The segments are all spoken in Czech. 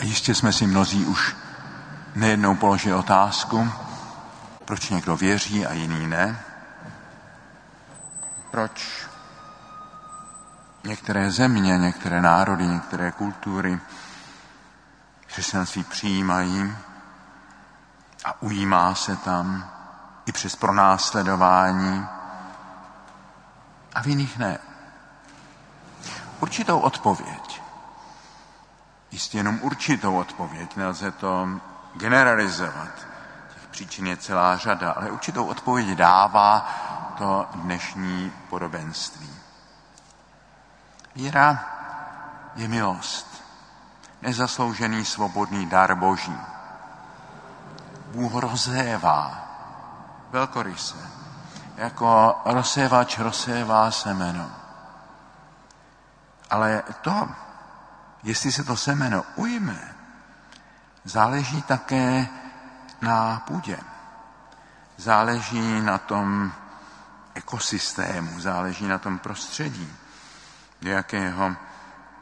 Jistě jsme si mnozí už nejednou položili otázku, proč někdo věří a jiný ne. Proč některé země, některé národy, některé kultury křesťanství přijímají a ujímá se tam i přes pronásledování a v jiných ne. Určitou odpověď, jistě jenom určitou odpověď, nelze to generalizovat, těch příčin je celá řada, ale určitou odpověď dává to dnešní podobenství. Víra je milost, nezasloužený svobodný dar Boží. Bůh rozévá velkoryse, jako rozsévač rozsévá semeno. Ale to, jestli se to semeno ujme, záleží také na půdě. Záleží na tom ekosystému, záleží na tom prostředí, do jakého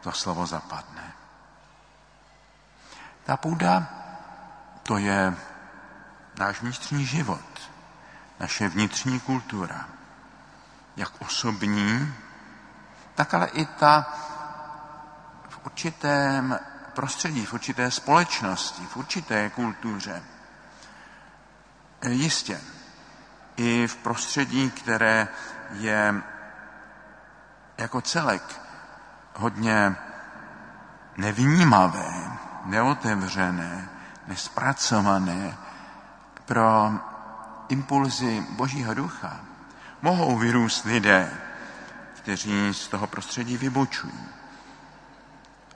to slovo zapadne. Ta půda, to je náš vnitřní život, naše vnitřní kultura, jak osobní, tak ale i ta určitém prostředí, v určité společnosti, v určité kultuře. Jistě, i v prostředí, které je jako celek hodně nevnímavé, neotevřené, nespracované pro impulzy Božího ducha, mohou vyrůst lidé, kteří z toho prostředí vybočují.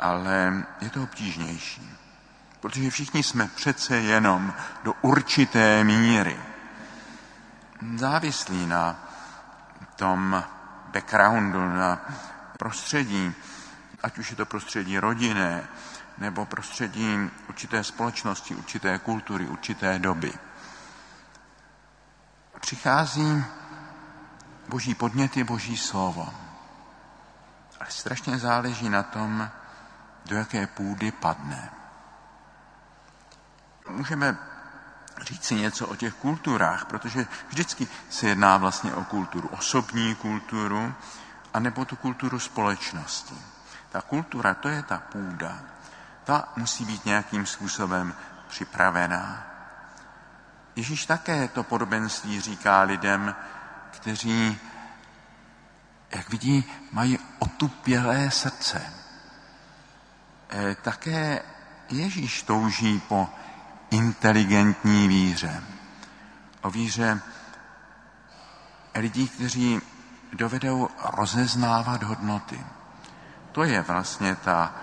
Ale je to obtížnější, protože všichni jsme přece jenom do určité míry závislí na tom backgroundu, na prostředí, ať už je to prostředí rodinné, nebo prostředí určité společnosti, určité kultury, určité doby. Přichází boží podněty, boží slovo. Ale strašně záleží na tom, do jaké půdy padne. Můžeme říct si něco o těch kulturách, protože vždycky se jedná vlastně o kulturu, osobní kulturu, anebo tu kulturu společnosti. Ta kultura, to je ta půda. Ta musí být nějakým způsobem připravená. Ježíš také to podobenství říká lidem, kteří, jak vidí, mají otupělé srdce. E, také Ježíš touží po inteligentní víře. O víře lidí, kteří dovedou rozeznávat hodnoty. To je vlastně ta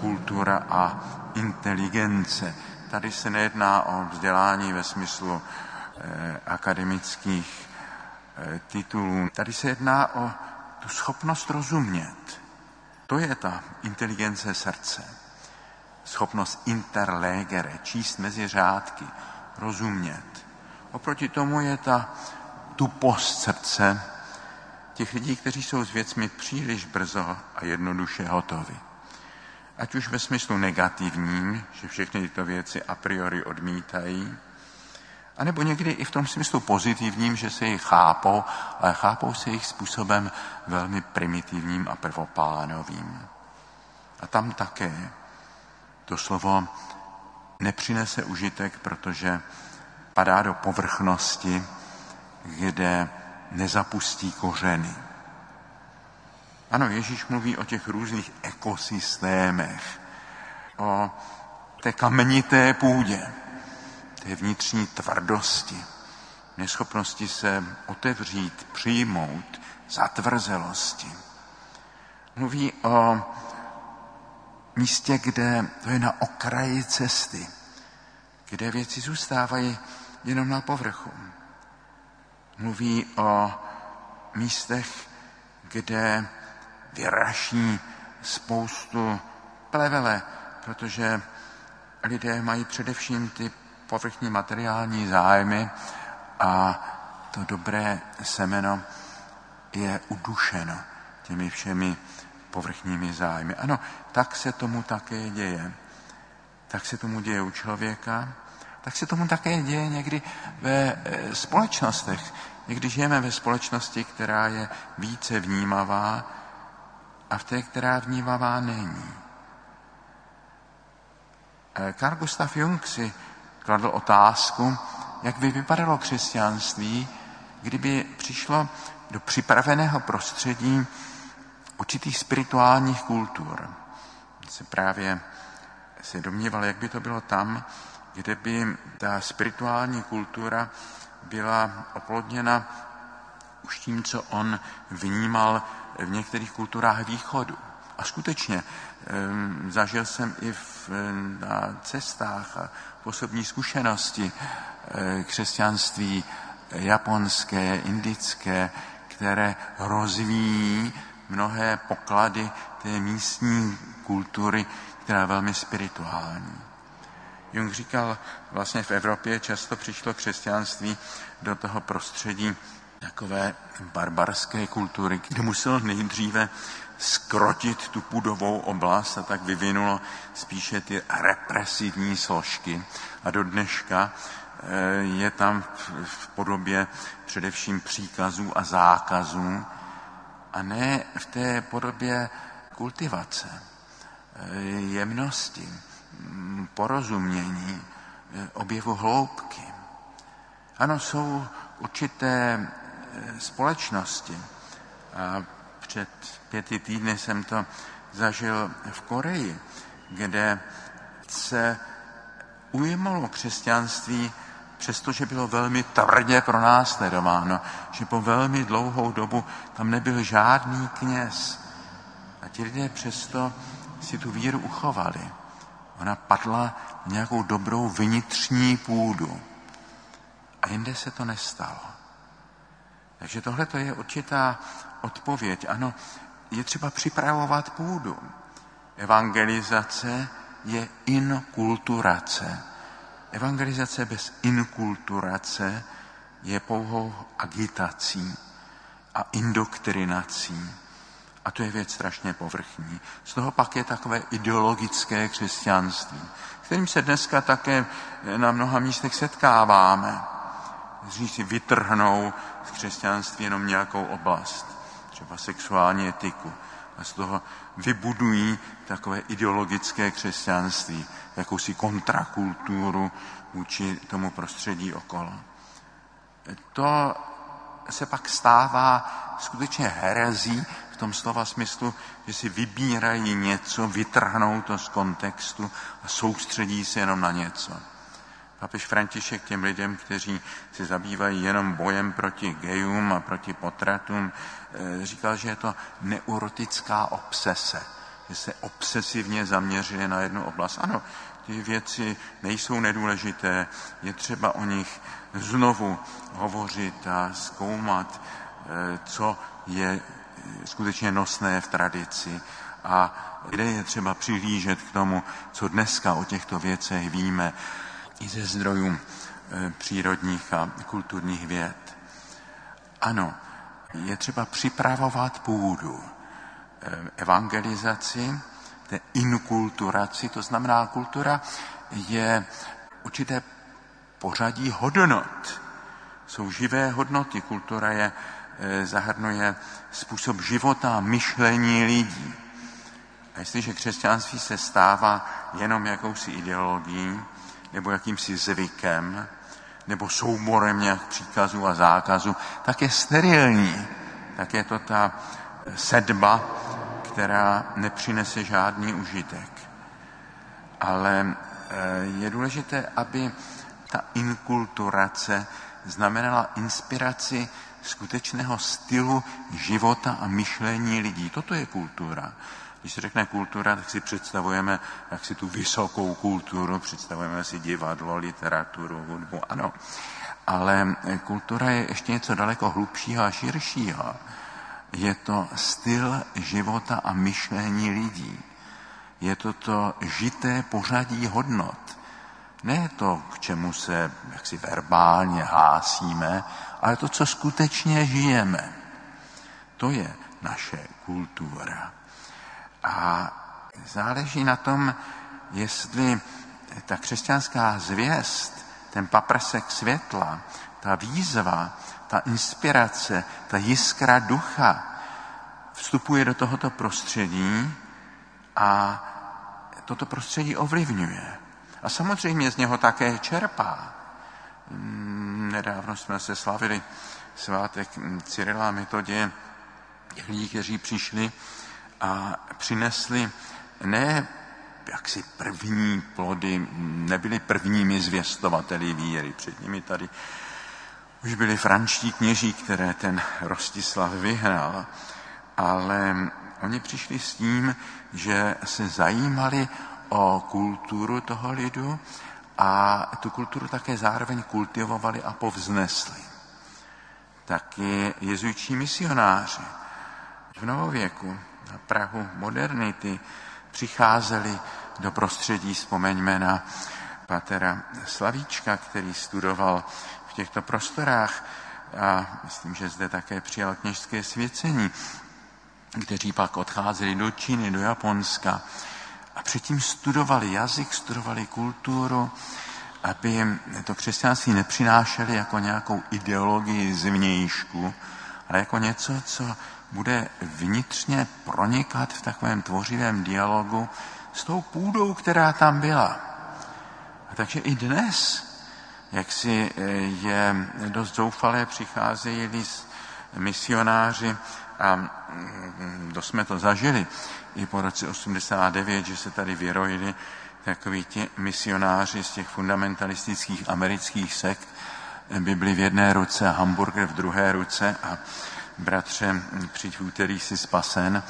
kultura a inteligence. Tady se nejedná o vzdělání ve smyslu eh, akademických eh, titulů. Tady se jedná o tu schopnost rozumět. To je ta inteligence srdce schopnost interlegere, číst mezi řádky, rozumět. Oproti tomu je ta tupost srdce těch lidí, kteří jsou s věcmi příliš brzo a jednoduše hotovi. Ať už ve smyslu negativním, že všechny tyto věci a priori odmítají, anebo někdy i v tom smyslu pozitivním, že se jich chápou, ale chápou se jich způsobem velmi primitivním a prvoplánovým. A tam také to slovo nepřinese užitek, protože padá do povrchnosti, kde nezapustí kořeny. Ano, Ježíš mluví o těch různých ekosystémech, o té kamenité půdě, té vnitřní tvrdosti, neschopnosti se otevřít, přijmout, zatvrzelosti. Mluví o místě, kde to je na okraji cesty, kde věci zůstávají jenom na povrchu. Mluví o místech, kde vyraší spoustu plevele, protože lidé mají především ty povrchní materiální zájmy a to dobré semeno je udušeno těmi všemi povrchními zájmy. Ano, tak se tomu také děje. tak se tomu děje u člověka, tak se tomu také děje někdy ve e, společnostech. Někdy žijeme ve společnosti, která je více vnímavá a v té, která vnímavá není. E, Carl Gustav Jung si kladl otázku, jak by vypadalo křesťanství, kdyby přišlo do připraveného prostředí určitých spirituálních kultur. Se právě se domníval, jak by to bylo tam, kde by ta spirituální kultura byla oplodněna už tím, co on vnímal v některých kulturách východu. A skutečně zažil jsem i v, na cestách a v osobní zkušenosti křesťanství japonské, indické, které rozvíjí mnohé poklady té místní kultury, která je velmi spirituální. Jung říkal, vlastně v Evropě často přišlo křesťanství do toho prostředí takové barbarské kultury, kde musel nejdříve skrotit tu půdovou oblast a tak vyvinulo spíše ty represivní složky. A do dneška eh, je tam v podobě především příkazů a zákazů a ne v té podobě kultivace, eh, jemnosti, mm, porozumění, eh, objevu hloubky. Ano, jsou určité společnosti a před pěti týdny jsem to zažil v Koreji, kde se ujmalo křesťanství, přestože bylo velmi tvrdě pronásledováno, že po velmi dlouhou dobu tam nebyl žádný kněz. A ti lidé přesto si tu víru uchovali. Ona padla nějakou dobrou vnitřní půdu. A jinde se to nestalo. Takže tohle je určitá odpověď. Ano, je třeba připravovat půdu. Evangelizace je inkulturace. Evangelizace bez inkulturace je pouhou agitací a indoktrinací. A to je věc strašně povrchní. Z toho pak je takové ideologické křesťanství, kterým se dneska také na mnoha místech setkáváme. Kteří si vytrhnou z křesťanství jenom nějakou oblast třeba sexuální etiku. A z toho vybudují takové ideologické křesťanství, jakousi kontrakulturu vůči tomu prostředí okolo. To se pak stává skutečně herezí v tom slova smyslu, že si vybírají něco, vytrhnou to z kontextu a soustředí se jenom na něco. Papež František těm lidem, kteří se zabývají jenom bojem proti gejům a proti potratům, eh, říkal, že je to neurotická obsese, že se obsesivně zaměřuje na jednu oblast. Ano, ty věci nejsou nedůležité, je třeba o nich znovu hovořit a zkoumat, eh, co je eh, skutečně nosné v tradici a kde je třeba přihlížet k tomu, co dneska o těchto věcech víme i ze zdrojů e, přírodních a kulturních věd. Ano, je třeba připravovat půdu e, evangelizaci, té inkulturaci, to znamená, kultura je určité pořadí hodnot. Jsou živé hodnoty. Kultura je, e, zahrnuje způsob života myšlení lidí. A jestliže křesťanství se stává jenom jakousi ideologií, nebo jakýmsi zvykem, nebo souborem nějak příkazů a zákazů, tak je sterilní. Tak je to ta sedba, která nepřinese žádný užitek. Ale eh, je důležité, aby ta inkulturace znamenala inspiraci skutečného stylu života a myšlení lidí. Toto je kultura. Když se řekne kultura, tak si představujeme jak si tu vysokou kulturu, představujeme si divadlo, literaturu, hudbu, ano. Ale kultura je ještě něco daleko hlubšího a širšího. Je to styl života a myšlení lidí. Je to to žité pořadí hodnot. Ne to, k čemu se jaksi verbálně hlásíme, ale to, co skutečně žijeme. To je naše kultura. A záleží na tom, jestli ta křesťanská zvěst, ten paprsek světla, ta výzva, ta inspirace, ta jiskra ducha vstupuje do tohoto prostředí a toto prostředí ovlivňuje. A samozřejmě z něho také čerpá. Mm, nedávno jsme se slavili svátek Cyrila metodě lidí, kteří přišli a přinesli ne jaksi první plody, nebyli prvními zvěstovateli víry. Před nimi tady už byli franští kněží, které ten Rostislav vyhrál, ale oni přišli s tím, že se zajímali o kulturu toho lidu a tu kulturu také zároveň kultivovali a povznesli. Taky jezuitští misionáři v novověku Prahu modernity přicházeli do prostředí, vzpomeňme na patera Slavíčka, který studoval v těchto prostorách a myslím, že zde také přijal kněžské svěcení, kteří pak odcházeli do Číny, do Japonska a předtím studovali jazyk, studovali kulturu, aby jim to křesťanství nepřinášeli jako nějakou ideologii zvnějšku, ale jako něco, co bude vnitřně pronikat v takovém tvořivém dialogu s tou půdou, která tam byla. A takže i dnes, jak si eh, je dost zoufalé, přicházejí misionáři a mm, to jsme to zažili i po roce 89, že se tady vyrojili takoví ti misionáři z těch fundamentalistických amerických sekt, Bibli v jedné ruce a hamburger v druhé ruce a bratře, přijď v úterý si spasen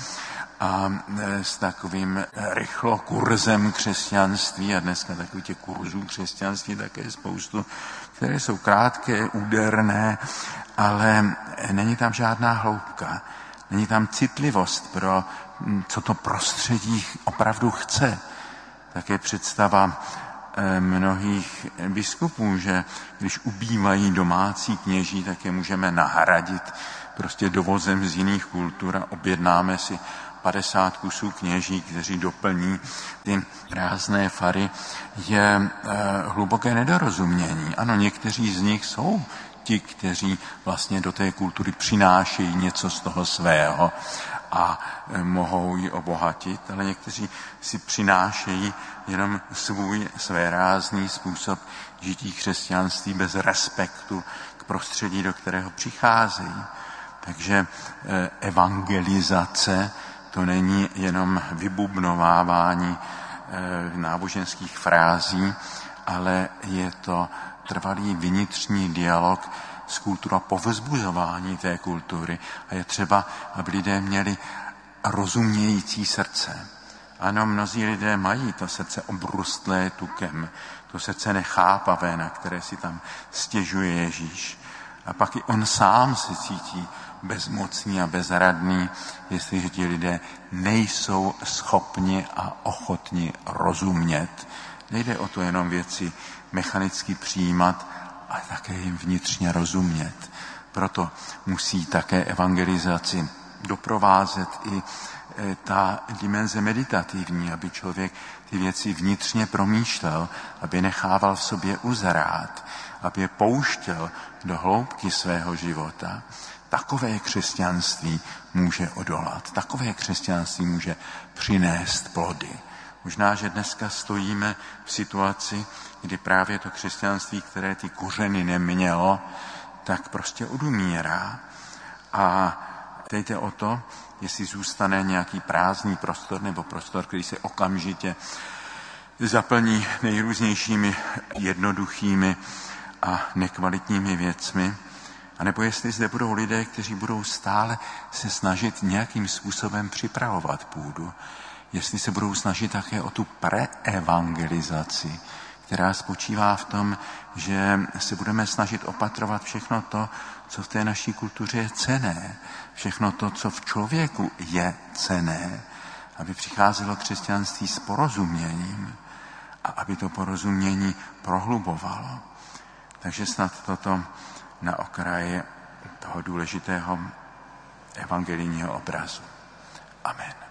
a e, s takovým rychlo kurzem křesťanství a dneska takových těch kurzů křesťanství také spoustu, které jsou krátké, úderné, ale není tam žádná hloubka. Není tam citlivost pro, co to prostředí opravdu chce. Také představa e, mnohých biskupů, že když ubývají domácí kněží, tak je můžeme nahradit prostě dovozem z jiných kultur a objednáme si 50 kusů kněží, kteří doplní ty rázné fary, je e, hluboké nedorozumění. Ano, někteří z nich jsou ti, kteří vlastně do té kultury přinášejí něco z toho svého a e, mohou ji obohatit, ale někteří si přinášejí jenom svůj své rázný způsob žití křesťanství bez respektu k prostředí, do kterého přicházejí. Takže eh, evangelizace to není jenom vybubnovávání eh, náboženských frází, ale je to trvalý vnitřní dialog s kulturou povzbuzování té kultury. A je třeba, aby lidé měli rozumějící srdce. Ano, mnozí lidé mají to srdce obrustlé tukem, to srdce nechápavé, na které si tam stěžuje Ježíš. A pak i on sám se cítí bezmocný a bezradný, jestliže ti lidé nejsou schopni a ochotni rozumět. Nejde o to jenom věci mechanicky přijímat, ale také jim vnitřně rozumět. Proto musí také evangelizaci doprovázet i e, ta dimenze meditativní, aby člověk ty věci vnitřně promýšlel, aby nechával v sobě uzrát, aby je pouštěl do hloubky svého života. Takové křesťanství může odolat, takové křesťanství může přinést plody. Možná, že dneska stojíme v situaci, kdy právě to křesťanství, které ty kořeny nemělo, tak prostě odumírá. A teď o to, jestli zůstane nějaký prázdný prostor nebo prostor, který se okamžitě zaplní nejrůznějšími jednoduchými a nekvalitními věcmi, a nebo jestli zde budou lidé, kteří budou stále se snažit nějakým způsobem připravovat půdu. Jestli se budou snažit také o tu preevangelizaci, která spočívá v tom, že se budeme snažit opatrovat všechno to, co v té naší kultuře je cené, všechno to, co v člověku je cené, aby přicházelo křesťanství s porozuměním a aby to porozumění prohlubovalo. Takže snad toto na okraji toho důležitého evangelijního obrazu. Amen.